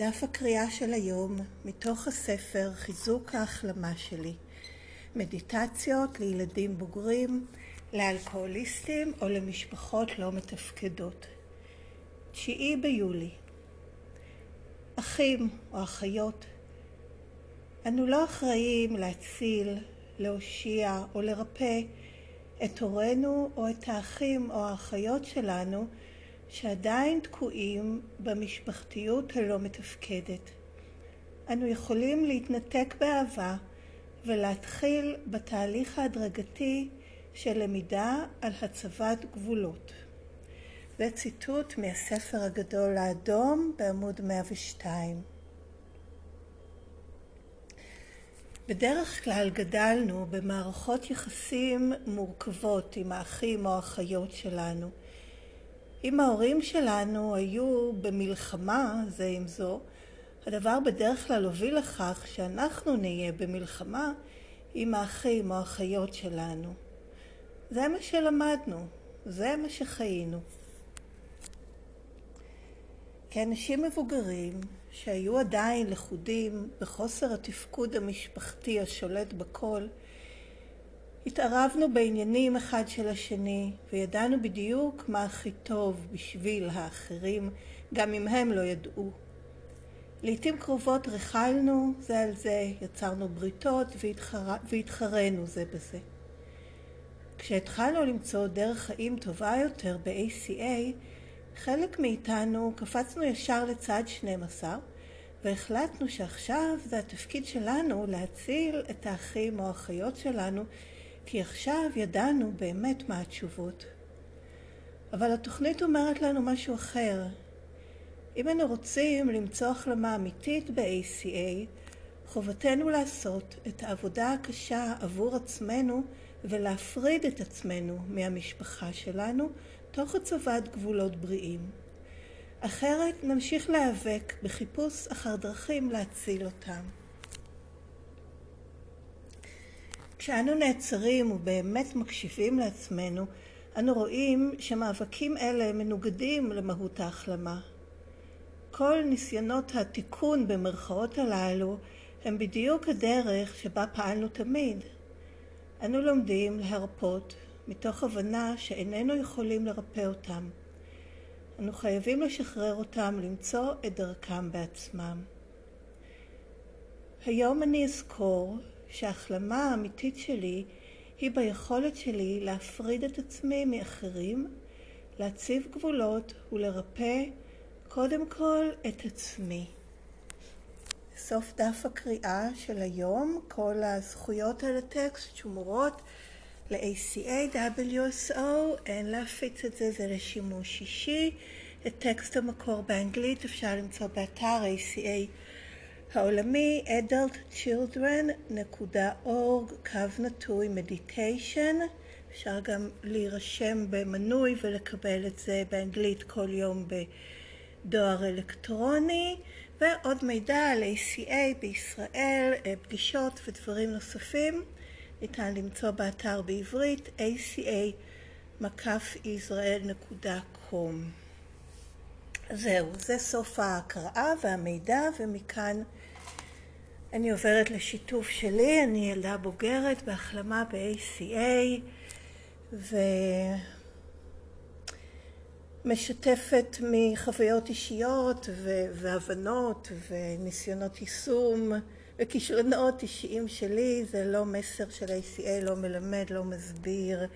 דף הקריאה של היום מתוך הספר חיזוק ההחלמה שלי מדיטציות לילדים בוגרים, לאלכוהוליסטים או למשפחות לא מתפקדות. תשיעי ביולי אחים או אחיות אנו לא אחראים להציל, להושיע או לרפא את הורינו או את האחים או האחיות שלנו שעדיין תקועים במשפחתיות הלא מתפקדת. אנו יכולים להתנתק באהבה ולהתחיל בתהליך ההדרגתי של למידה על הצבת גבולות. זה ציטוט מהספר הגדול האדום בעמוד 102. בדרך כלל גדלנו במערכות יחסים מורכבות עם האחים או האחיות שלנו. אם ההורים שלנו היו במלחמה זה עם זו, הדבר בדרך כלל הוביל לכך שאנחנו נהיה במלחמה עם האחים או האחיות שלנו. זה מה שלמדנו, זה מה שחיינו. כאנשים מבוגרים שהיו עדיין לכודים בחוסר התפקוד המשפחתי השולט בכל, התערבנו בעניינים אחד של השני וידענו בדיוק מה הכי טוב בשביל האחרים, גם אם הם לא ידעו. לעתים קרובות ריכלנו זה על זה, יצרנו בריתות והתחר... והתחרנו זה בזה. כשהתחלנו למצוא דרך חיים טובה יותר ב-ACA, חלק מאיתנו קפצנו ישר לצד 12 והחלטנו שעכשיו זה התפקיד שלנו להציל את האחים או האחיות שלנו כי עכשיו ידענו באמת מה התשובות. אבל התוכנית אומרת לנו משהו אחר. אם אנו רוצים למצוא החלמה אמיתית ב-ACA, חובתנו לעשות את העבודה הקשה עבור עצמנו ולהפריד את עצמנו מהמשפחה שלנו תוך הצבת גבולות בריאים. אחרת נמשיך להיאבק בחיפוש אחר דרכים להציל אותם. כשאנו נעצרים ובאמת מקשיבים לעצמנו, אנו רואים שמאבקים אלה מנוגדים למהות ההחלמה. כל ניסיונות התיקון במרכאות הללו הם בדיוק הדרך שבה פעלנו תמיד. אנו לומדים להרפות מתוך הבנה שאיננו יכולים לרפא אותם. אנו חייבים לשחרר אותם למצוא את דרכם בעצמם. היום אני אזכור שההחלמה האמיתית שלי היא ביכולת שלי להפריד את עצמי מאחרים, להציב גבולות ולרפא קודם כל את עצמי. סוף דף הקריאה של היום, כל הזכויות על הטקסט שמורות ל-ACA, WSO, אין להפיץ את זה, זה לשימוש אישי. את טקסט המקור באנגלית אפשר למצוא באתר ACA העולמי adultchildren.org קו נטוי meditation. אפשר גם להירשם במנוי ולקבל את זה באנגלית כל יום בדואר אלקטרוני. ועוד מידע על ACA בישראל, פגישות ודברים נוספים. ניתן למצוא באתר בעברית aca-israel.com זהו, זה סוף ההקראה והמידע ומכאן אני עוברת לשיתוף שלי, אני ילדה בוגרת בהחלמה ב-ACA ומשתפת מחוויות אישיות והבנות וניסיונות יישום וכישלונות אישיים שלי, זה לא מסר של ACA, לא מלמד, לא מסביר,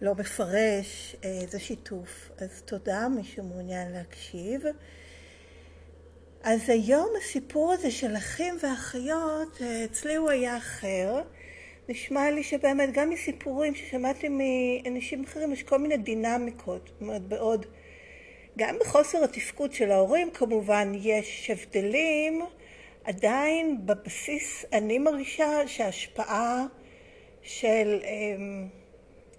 לא מפרש, זה שיתוף. אז תודה, מי שמעוניין להקשיב. אז היום הסיפור הזה של אחים ואחיות, אצלי הוא היה אחר. נשמע לי שבאמת גם מסיפורים ששמעתי מאנשים אחרים יש כל מיני דינמיקות, זאת אומרת בעוד גם בחוסר התפקוד של ההורים כמובן יש הבדלים, עדיין בבסיס אני מרגישה שההשפעה של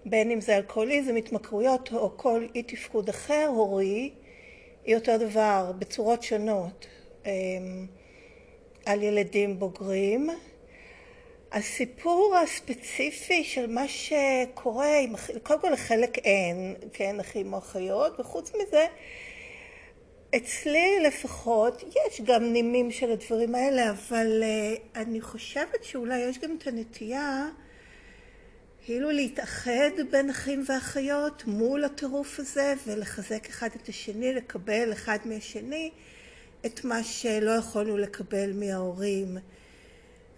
בין אם זה אלכוהוליזם, התמכרויות או כל אי תפקוד אחר הורי היא אותו דבר בצורות שונות על ילדים בוגרים. הסיפור הספציפי של מה שקורה, קודם כל לחלק אין, כן, אחים או אחיות, וחוץ מזה אצלי לפחות, יש גם נימים של הדברים האלה, אבל uh, אני חושבת שאולי יש גם את הנטייה כאילו להתאחד בין אחים ואחיות מול הטירוף הזה ולחזק אחד את השני, לקבל אחד מהשני את מה שלא יכולנו לקבל מההורים.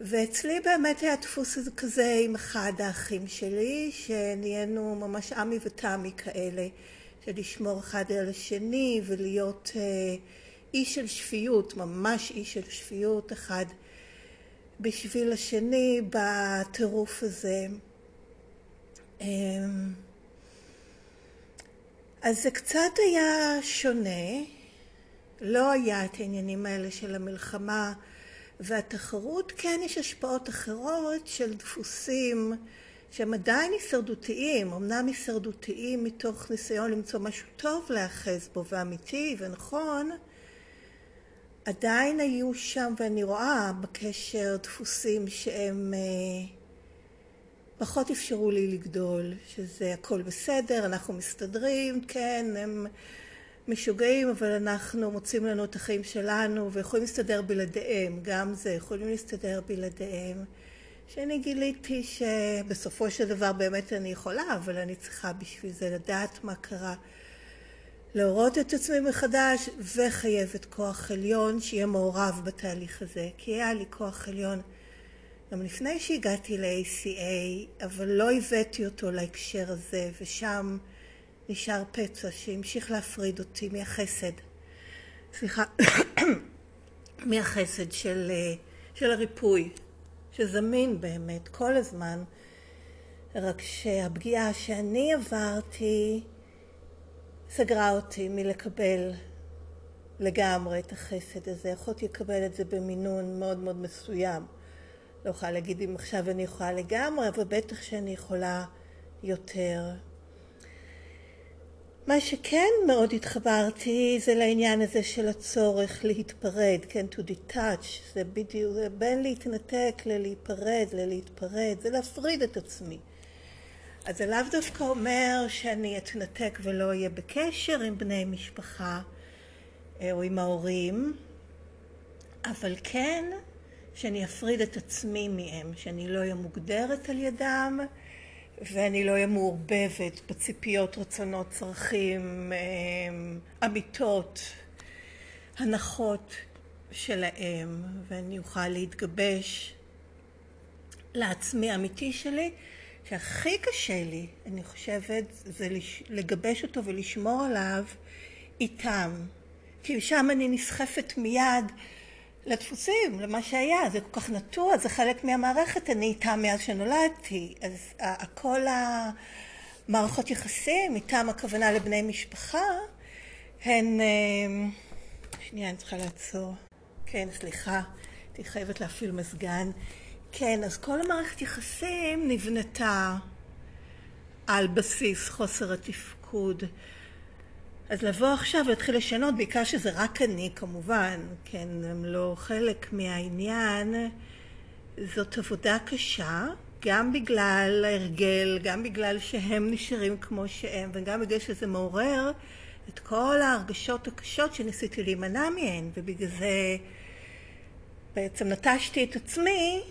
ואצלי באמת היה דפוס כזה עם אחד האחים שלי, שנהיינו ממש עמי ותמי כאלה, של לשמור אחד על השני ולהיות אה, אי של שפיות, ממש אי של שפיות, אחד בשביל השני בטירוף הזה. אמ, אז זה קצת היה שונה, לא היה את העניינים האלה של המלחמה והתחרות, כן יש השפעות אחרות של דפוסים שהם עדיין הישרדותיים, אמנם הישרדותיים מתוך ניסיון למצוא משהו טוב להאחז בו ואמיתי ונכון, עדיין היו שם, ואני רואה בקשר דפוסים שהם אה, פחות אפשרו לי לגדול, שזה הכל בסדר, אנחנו מסתדרים, כן, הם משוגעים, אבל אנחנו מוצאים לנו את החיים שלנו ויכולים להסתדר בלעדיהם, גם זה, יכולים להסתדר בלעדיהם. שאני גיליתי שבסופו של דבר באמת אני יכולה, אבל אני צריכה בשביל זה לדעת מה קרה. להורות את עצמי מחדש וחייבת כוח עליון שיהיה מעורב בתהליך הזה, כי היה לי כוח עליון גם לפני שהגעתי ל-ACA, אבל לא הבאתי אותו להקשר הזה, ושם נשאר פצע שהמשיך להפריד אותי מהחסד, סליחה, מהחסד של, של הריפוי, שזמין באמת כל הזמן, רק שהפגיעה שאני עברתי סגרה אותי מלקבל לגמרי את החסד הזה. יכולתי לקבל את זה במינון מאוד מאוד מסוים. לא יכולה להגיד אם עכשיו אני יכולה לגמרי, אבל בטח שאני יכולה יותר. מה שכן מאוד התחברתי זה לעניין הזה של הצורך להתפרד, כן, to detach, זה בדיוק, זה בין להתנתק ללהיפרד, ללהתפרד, זה להפריד את עצמי. אז זה לאו דווקא אומר שאני אתנתק ולא אהיה בקשר עם בני משפחה אה, או עם ההורים, אבל כן שאני אפריד את עצמי מהם, שאני לא אהיה מוגדרת על ידם ואני לא אהיה מעורבבת בציפיות, רצונות, צרכים, אמ, אמיתות, הנחות שלהם, ואני אוכל להתגבש לעצמי האמיתי שלי, שהכי קשה לי, אני חושבת, זה לגבש אותו ולשמור עליו איתם. כי שם אני נסחפת מיד לדפוסים, למה שהיה, זה כל כך נטוע, זה חלק מהמערכת, אני איתם מאז שנולדתי, אז כל המערכות יחסים, איתם הכוונה לבני משפחה, הן, אמ, שנייה, אני צריכה לעצור, כן, סליחה, הייתי חייבת להפעיל מזגן, כן, אז כל המערכת יחסים נבנתה על בסיס חוסר התפקוד. אז לבוא עכשיו ולהתחיל לשנות, בעיקר שזה רק אני כמובן, כן, הם לא חלק מהעניין, זאת עבודה קשה, גם בגלל ההרגל, גם בגלל שהם נשארים כמו שהם, וגם בגלל שזה מעורר את כל ההרגשות הקשות שניסיתי להימנע מהן, ובגלל זה בעצם נטשתי את עצמי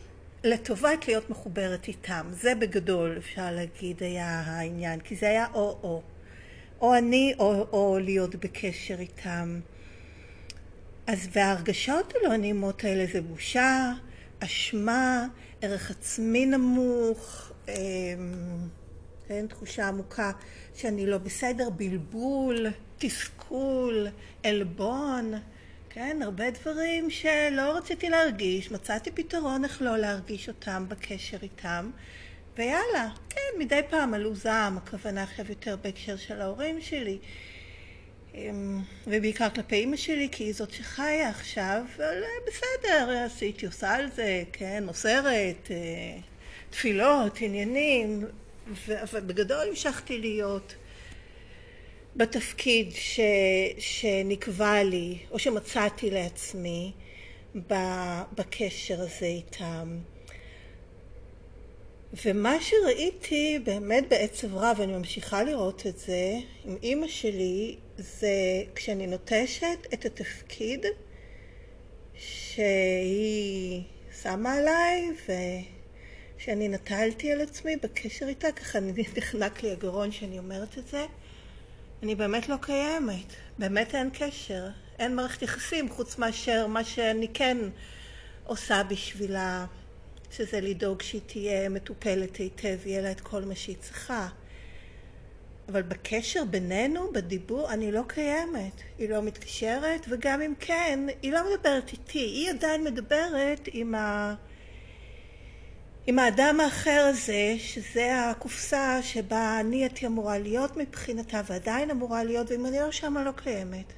לטובת להיות מחוברת איתם. זה בגדול, אפשר להגיד, היה העניין, כי זה היה או-או. או אני או, או להיות בקשר איתם. אז וההרגשות הלא נעימות האלה זה בושה, אשמה, ערך עצמי נמוך, אמ, כן, תחושה עמוקה שאני לא בסדר, בלבול, תסכול, עלבון, כן, הרבה דברים שלא רציתי להרגיש, מצאתי פתרון איך לא להרגיש אותם בקשר איתם, ויאללה, כן, מדי פעם עלו זעם, הכוונה עכשיו יותר בהקשר של ההורים שלי, אמ, ובעיקר כלפי אימא שלי, כי היא זאת שחיה עכשיו, אבל בסדר, עשיתי, עושה על זה, כן, מוסרת, אה, תפילות, עניינים, אבל בגדול המשכתי להיות בתפקיד ש, שנקבע לי, או שמצאתי לעצמי בקשר הזה איתם. ומה שראיתי באמת בעצב רב, ואני ממשיכה לראות את זה עם אימא שלי, זה כשאני נוטשת את התפקיד שהיא שמה עליי ושאני נטלתי על עצמי בקשר איתה, ככה נחנק לי הגרון שאני אומרת את זה, אני באמת לא קיימת, באמת אין קשר, אין מערכת יחסים חוץ מאשר מה שאני כן עושה בשבילה, שזה לדאוג שהיא תהיה מטופלת היטב, יהיה לה את כל מה שהיא צריכה. אבל בקשר בינינו, בדיבור, אני לא קיימת. היא לא מתקשרת, וגם אם כן, היא לא מדברת איתי, היא עדיין מדברת עם, ה... עם האדם האחר הזה, שזה הקופסה שבה אני הייתי אמורה להיות מבחינתה, ועדיין אמורה להיות, ואם אני לא אני לא קיימת.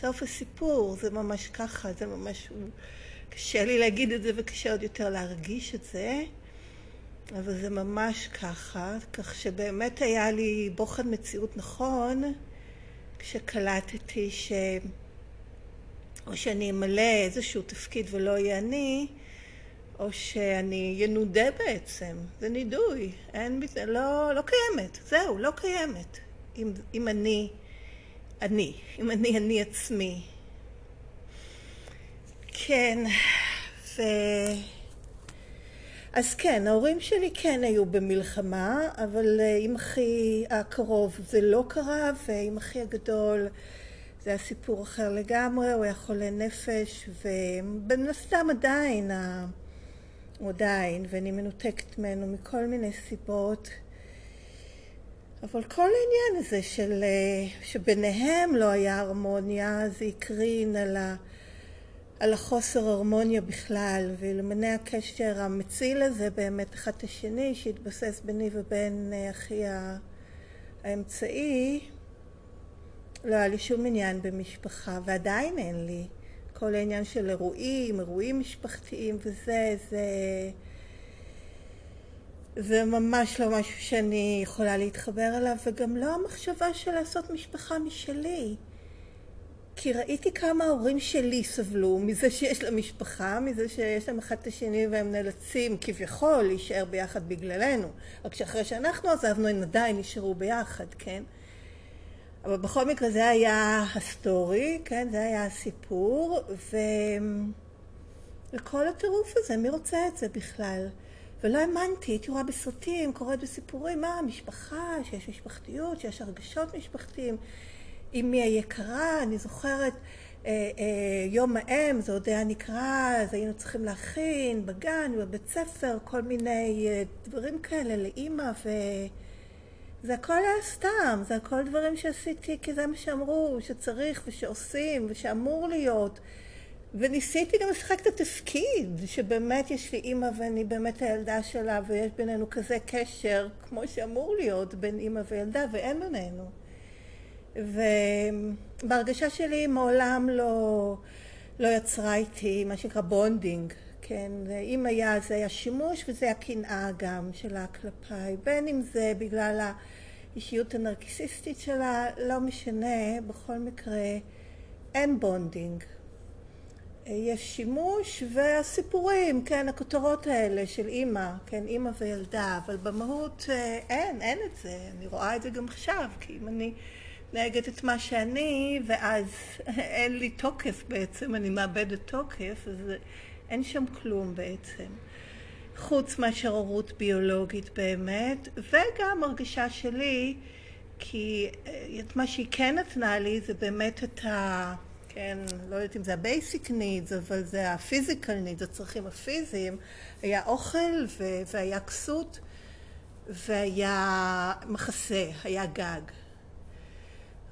סוף הסיפור, זה ממש ככה, זה ממש... קשה לי להגיד את זה וקשה עוד יותר להרגיש את זה. אבל זה ממש ככה, כך שבאמת היה לי בוחן מציאות נכון כשקלטתי ש... או שאני אמלא איזשהו תפקיד ולא אהיה אני, או שאני ינודה בעצם, זה נידוי, אין לא, לא קיימת, זהו, לא קיימת. אם, אם אני, אני, אם אני אני עצמי. כן, ו... אז כן, ההורים שלי כן היו במלחמה, אבל אה, עם אחי הקרוב זה לא קרה, ועם אחי הגדול זה היה סיפור אחר לגמרי, הוא היה חולה נפש, ובין הסתם עדיין, הוא עדיין, ואני מנותקת ממנו מכל מיני סיבות. אבל כל העניין הזה של, אה, שביניהם לא היה הרמוניה, זה הקרין על ה... על החוסר הרמוניה בכלל ולמנה הקשר המציל הזה באמת אחד את השני שהתבסס ביני ובין אה, אחי האמצעי לא היה לי שום עניין במשפחה ועדיין אין לי. כל העניין של אירועים, אירועים משפחתיים וזה, זה זה ממש לא משהו שאני יכולה להתחבר אליו וגם לא המחשבה של לעשות משפחה משלי כי ראיתי כמה ההורים שלי סבלו מזה שיש לה משפחה, מזה שיש להם אחד את השני והם נאלצים כביכול להישאר ביחד בגללנו. רק שאחרי שאנחנו עזבנו הם עדיין נשארו ביחד, כן? אבל בכל מקרה זה היה ה story, כן? זה היה הסיפור, ו... וכל הטירוף הזה, מי רוצה את זה בכלל? ולא האמנתי, הייתי רואה בסרטים, קוראת בסיפורים, מה, משפחה, שיש משפחתיות, שיש הרגשות משפחתיים. אמי היקרה, אני זוכרת אה, אה, יום האם, זה עוד היה נקרא, אז היינו צריכים להכין בגן, בבית ספר, כל מיני אה, דברים כאלה לאימא, וזה הכל היה סתם, זה הכל דברים שעשיתי כי זה מה שאמרו שצריך ושעושים ושאמור להיות. וניסיתי גם לשחק את התפקיד, שבאמת יש לי אימא ואני באמת הילדה שלה ויש בינינו כזה קשר כמו שאמור להיות בין אימא וילדה ואין בינינו. ובהרגשה שלי מעולם לא, לא יצרה איתי מה שנקרא bonding, כן, אם היה זה היה שימוש וזה היה קנאה גם שלה כלפיי, בין אם זה בגלל האישיות הנרקיסיסטית שלה, לא משנה, בכל מקרה אין bonding. יש שימוש והסיפורים, כן, הכותרות האלה של אימא, כן, אימא וילדה, אבל במהות אה, אין, אין את זה, אני רואה את זה גם עכשיו, כי אם אני נוהגת את מה שאני, ואז אין לי תוקף בעצם, אני מאבדת תוקף, אז אין שם כלום בעצם. חוץ מאשר הורות ביולוגית באמת, וגם הרגשה שלי, כי אה, את מה שהיא כן נתנה לי זה באמת את ה... כן, לא יודעת אם זה ה-basic needs, אבל זה ה-physical needs, הצרכים הפיזיים. היה אוכל והיה כסות והיה מחסה, היה גג.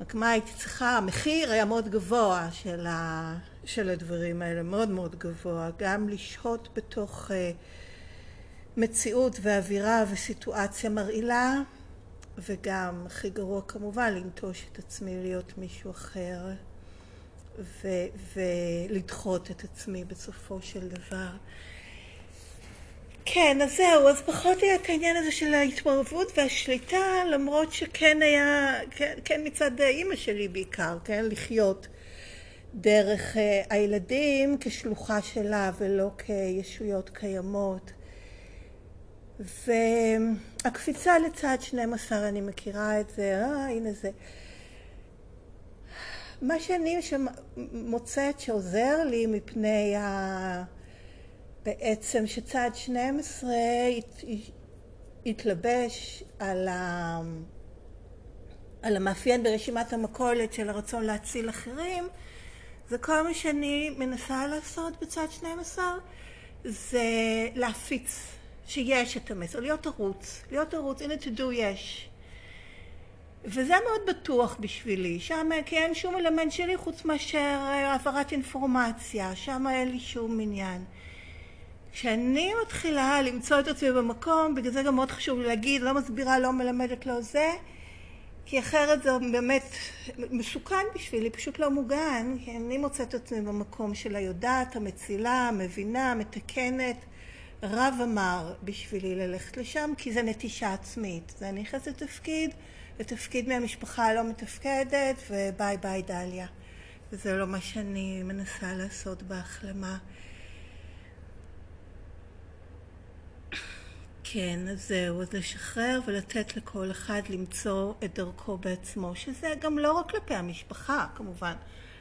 רק מה הייתי צריכה, המחיר היה מאוד גבוה של, ה, של הדברים האלה, מאוד מאוד גבוה, גם לשהות בתוך uh, מציאות ואווירה וסיטואציה מרעילה, וגם, הכי גרוע כמובן, לנטוש את עצמי להיות מישהו אחר, ו- ולדחות את עצמי בסופו של דבר. כן, אז זהו, אז פחות היה את העניין הזה של ההתמרבות והשליטה, למרות שכן היה, כן, כן מצד אימא שלי בעיקר, כן, לחיות דרך uh, הילדים כשלוחה שלה ולא כישויות קיימות. והקפיצה לצד 12, אני מכירה את זה, אה, הנה זה. מה שאני מוצאת שעוזר לי מפני ה... בעצם שצד 12 התלבש על, ה... על המאפיין ברשימת המכולת של הרצון להציל אחרים, זה כל מה שאני מנסה לעשות בצד 12, זה להפיץ שיש את המסר, להיות ערוץ, להיות ערוץ, הנה תדעו יש. וזה מאוד בטוח בשבילי, שם כי אין שום אלמנט שלי חוץ מאשר העברת אינפורמציה, שם אין לי שום עניין. כשאני מתחילה למצוא את עצמי במקום, בגלל זה גם מאוד חשוב לי להגיד, לא מסבירה, לא מלמדת, לא זה, כי אחרת זה באמת מסוכן בשבילי, פשוט לא מוגן, כי אני מוצאת את עצמי במקום של היודעת, המצילה, המבינה, המתקנת. רב אמר בשבילי ללכת לשם, כי זה נטישה עצמית. זה אני נכנסת לתפקיד, ותפקיד מהמשפחה הלא מתפקדת, וביי ביי דליה. וזה לא מה שאני מנסה לעשות בהחלמה. כן, אז זהו, אז לשחרר ולתת לכל אחד למצוא את דרכו בעצמו, שזה גם לא רק כלפי המשפחה, כמובן.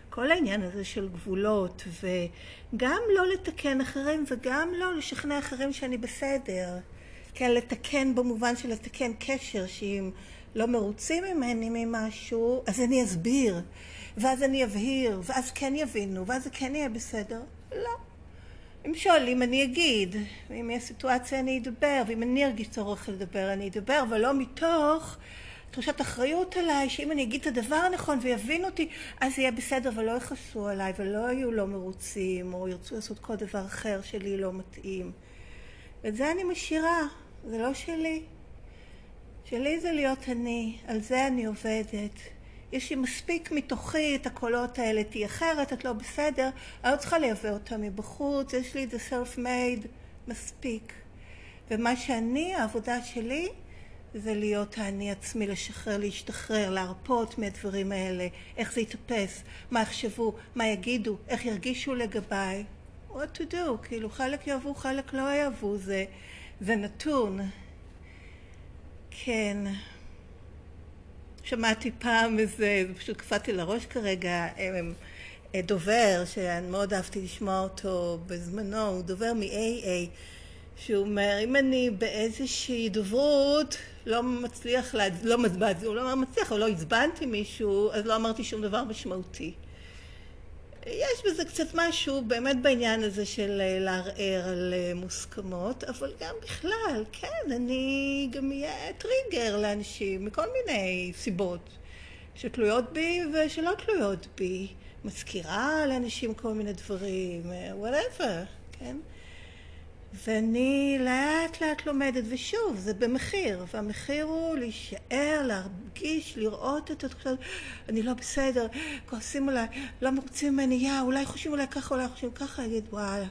כל העניין הזה של גבולות, וגם לא לתקן אחרים וגם לא לשכנע אחרים שאני בסדר. כן, לתקן במובן של לתקן קשר, שאם לא מרוצים ממני ממשהו, אז אני אסביר, ואז אני אבהיר, ואז כן יבינו, ואז זה כן יהיה בסדר. לא. אם שואלים אני אגיד, ואם יש סיטואציה אני אדבר, ואם אני ארגיש צורך לדבר אני אדבר, אבל לא מתוך תחושת אחריות עליי, שאם אני אגיד את הדבר הנכון ויבינו אותי, אז יהיה בסדר ולא יכעסו עליי ולא יהיו לא מרוצים, או ירצו לעשות כל דבר אחר שלי לא מתאים. ואת זה אני משאירה, זה לא שלי. שלי זה להיות אני, על זה אני עובדת. יש לי מספיק מתוכי את הקולות האלה, תהיי אחרת, את לא בסדר, אני לא צריכה לייבא אותה מבחוץ, יש לי את זה self made מספיק. ומה שאני, העבודה שלי, זה להיות האני עצמי, לשחרר, להשתחרר, להרפות מהדברים האלה, איך זה יתאפס, מה יחשבו, מה יגידו, איך ירגישו לגביי. what to do, כאילו חלק יאהבו, חלק לא יאהבו, זה, זה נתון. כן. שמעתי פעם איזה, פשוט קפאתי לראש כרגע, דובר, שאני מאוד אהבתי לשמוע אותו בזמנו, הוא דובר מ-AA, שהוא אומר, אם אני באיזושהי דוברות לא מצליח, לה, לא מצבעת, הוא לא מצליח, אבל לא עצבנתי מישהו, אז לא אמרתי שום דבר משמעותי. יש בזה קצת משהו באמת בעניין הזה של אה, לערער על אה, מוסכמות, אבל גם בכלל, כן, אני גם אהיה טריגר לאנשים מכל מיני סיבות שתלויות בי ושלא תלויות בי. מזכירה לאנשים כל מיני דברים, whatever, כן? ואני לאט לאט לומדת, ושוב, זה במחיר, והמחיר הוא להישאר, להרגיש, לראות את התחושות, אני לא בסדר, כועסים עליי, לא מרוצים ממני, יא, אולי חושבים אולי ככה, אולי חושבים ככה, אגיד, וואלה,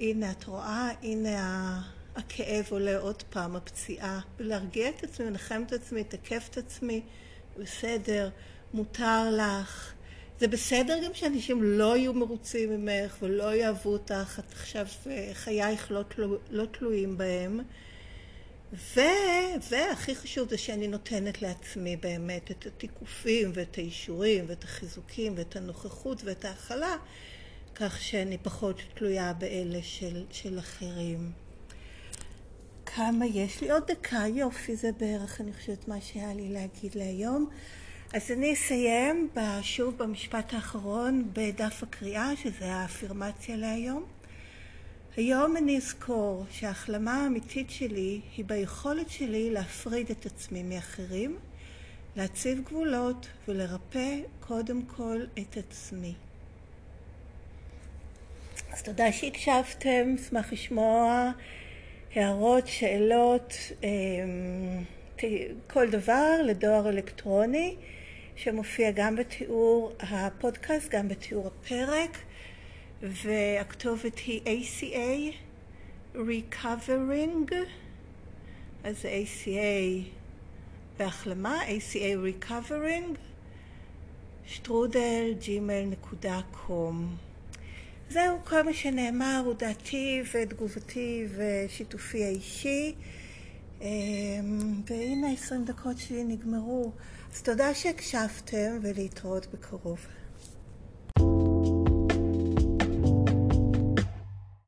הנה, את רואה, הנה הכאב עולה עוד פעם, הפציעה, ולהרגיע את עצמי, לנחם את עצמי, לתקף את עצמי, בסדר, מותר לך. זה בסדר גם שאנשים לא יהיו מרוצים ממך ולא יאהבו אותך, את עכשיו אה, חייך לא, תלו, לא תלויים בהם. ו, והכי חשוב זה שאני נותנת לעצמי באמת את התיקופים ואת האישורים ואת החיזוקים ואת הנוכחות ואת ההכלה, כך שאני פחות תלויה באלה של, של אחרים. כמה יש לי? עוד דקה, יופי, זה בערך, אני חושבת, מה שהיה לי להגיד להיום. אז אני אסיים שוב במשפט האחרון בדף הקריאה, שזה האפירמציה להיום. היום אני אזכור שההחלמה האמיתית שלי היא ביכולת שלי להפריד את עצמי מאחרים, להציב גבולות ולרפא קודם כל את עצמי. אז תודה שהקשבתם, אשמח לשמוע הערות, שאלות, אמ, כל דבר לדואר אלקטרוני. שמופיע גם בתיאור הפודקאסט, גם בתיאור הפרק, והכתובת היא ACA Recovering, אז ACA בהחלמה, ACA Recovering, שטרודל gmail.com. זהו, כל מה שנאמר הוא דעתי ותגובתי ושיתופי האישי. והנה 20 דקות שלי נגמרו. אז תודה שהקשבתם ולהתראות בקרוב.